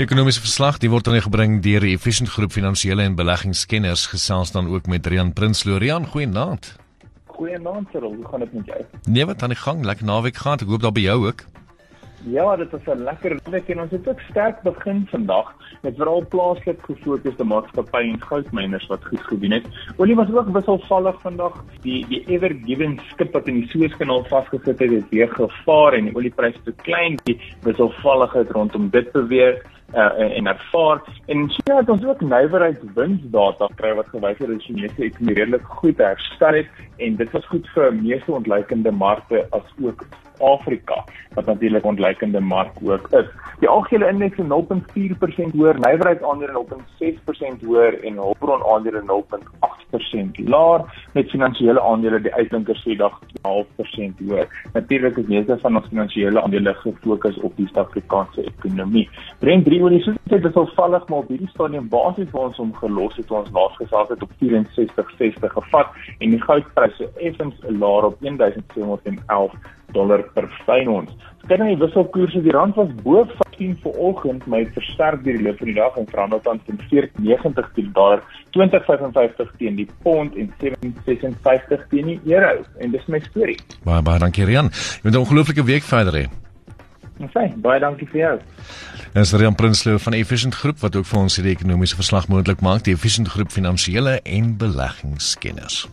Die ekonomiese verslag die word aan u gebring deur die Efficient Groep Finansiële en Beleggingskenners gesels dan ook met Rian Prinsloo. Rian, goeienaand. Goeienaand, Cyril. Hoe gaan dit met jou? Nee, wat aan die gang? Lekker naweek gehad. Ek hoop daar by jou ook. Ja, dit was 'n lekker week en ons het ook sterk begin vandag met veral plaaslik gefokusde maatskappye en goudmyners wat goed gedoen het. Olie was ook wisselvallig vandag. Die die Ever Given skip wat in die Suezkanaal vasgesit het, het weer gevaar en die oliepryse te klein. Die wisselvalligheid rondom dit beweeg uh, en ervaar en China het ons ook nywerheidswinsdata kry wat gewys het dat Chinese ekonomie redelik goed herstel het en dit was goed vir meeste ontleikende markte as ook Afrika wat natuurlik ontleikende mark ook is. Die algehele indeks is 0.4% hoër, nywerheidsaandele 0.6% hoër en hulpbron aandele 0.8% laer met finansiële aandele die uitblinker sê dag 0.5% hoër. Natuurlik is meeste van ons finansiële aandele gefokus op die Suid-Afrikaanse ekonomie. Brent 3 oor die soos dit is alvallig maar op hierdie stadium basies waar ons hom gelos het ons laas gesels het op 64.60 gevat en die goudpryse effens laer op 1711 dollar per fyn ons. Kyk na die wisselkoerse, die rand was bo 15 vanoggend, het versterk deur die loop van die dag en verhandel tans teen 14.90 teen dollar, 20.55 teen die pond en 7.56 teen die euro. En dis my storie. Baie baie dankie Rian. Jy moet 'n ongelooflike week verder hê. Okay, baie dankie vir jou. Dis Rian Prinsloo van Efficient Groep wat ook vir ons hierdie ekonomiese verslag moontlik maak, die Efficient Groep finansiële en beleggingskenners.